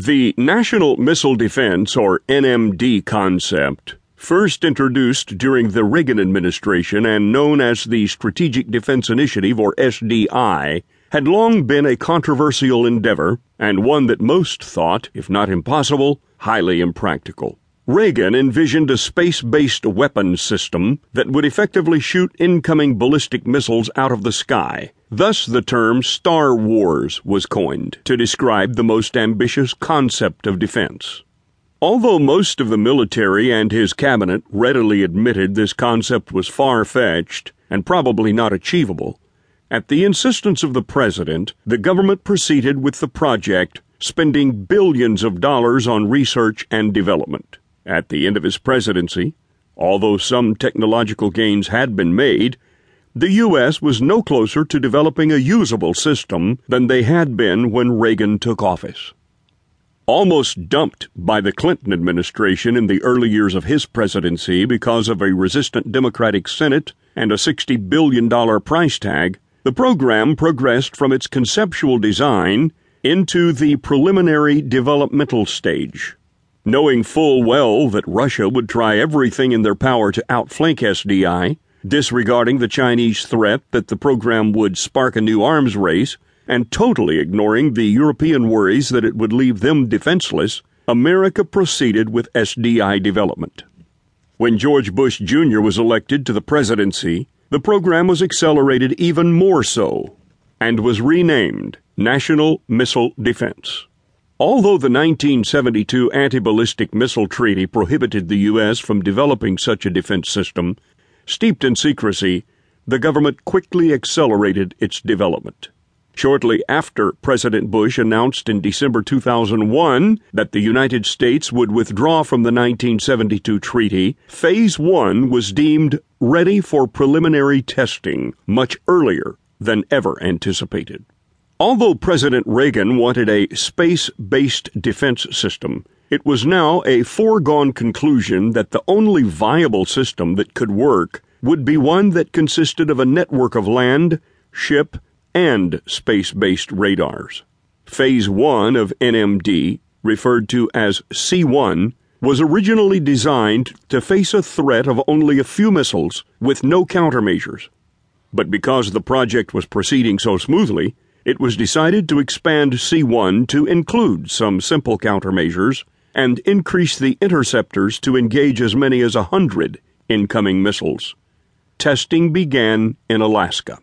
The National Missile Defense, or NMD concept, first introduced during the Reagan administration and known as the Strategic Defense Initiative, or SDI, had long been a controversial endeavor and one that most thought, if not impossible, highly impractical. Reagan envisioned a space based weapons system that would effectively shoot incoming ballistic missiles out of the sky Thus, the term Star Wars was coined to describe the most ambitious concept of defense. Although most of the military and his cabinet readily admitted this concept was far fetched and probably not achievable, at the insistence of the president, the government proceeded with the project, spending billions of dollars on research and development. At the end of his presidency, although some technological gains had been made, the U.S. was no closer to developing a usable system than they had been when Reagan took office. Almost dumped by the Clinton administration in the early years of his presidency because of a resistant Democratic Senate and a $60 billion price tag, the program progressed from its conceptual design into the preliminary developmental stage. Knowing full well that Russia would try everything in their power to outflank SDI, disregarding the Chinese threat that the program would spark a new arms race, and totally ignoring the European worries that it would leave them defenseless, America proceeded with SDI development. When George Bush Jr. was elected to the presidency, the program was accelerated even more so and was renamed National Missile Defense. Although the 1972 Anti Ballistic Missile Treaty prohibited the U.S. from developing such a defense system, Steeped in secrecy, the government quickly accelerated its development. Shortly after President Bush announced in December 2001 that the United States would withdraw from the 1972 treaty, Phase 1 was deemed ready for preliminary testing much earlier than ever anticipated. Although President Reagan wanted a space based defense system, it was now a foregone conclusion that the only viable system that could work would be one that consisted of a network of land, ship, and space based radars. Phase 1 of NMD, referred to as C1, was originally designed to face a threat of only a few missiles with no countermeasures. But because the project was proceeding so smoothly, it was decided to expand C1 to include some simple countermeasures and increase the interceptors to engage as many as a hundred incoming missiles. Testing began in Alaska.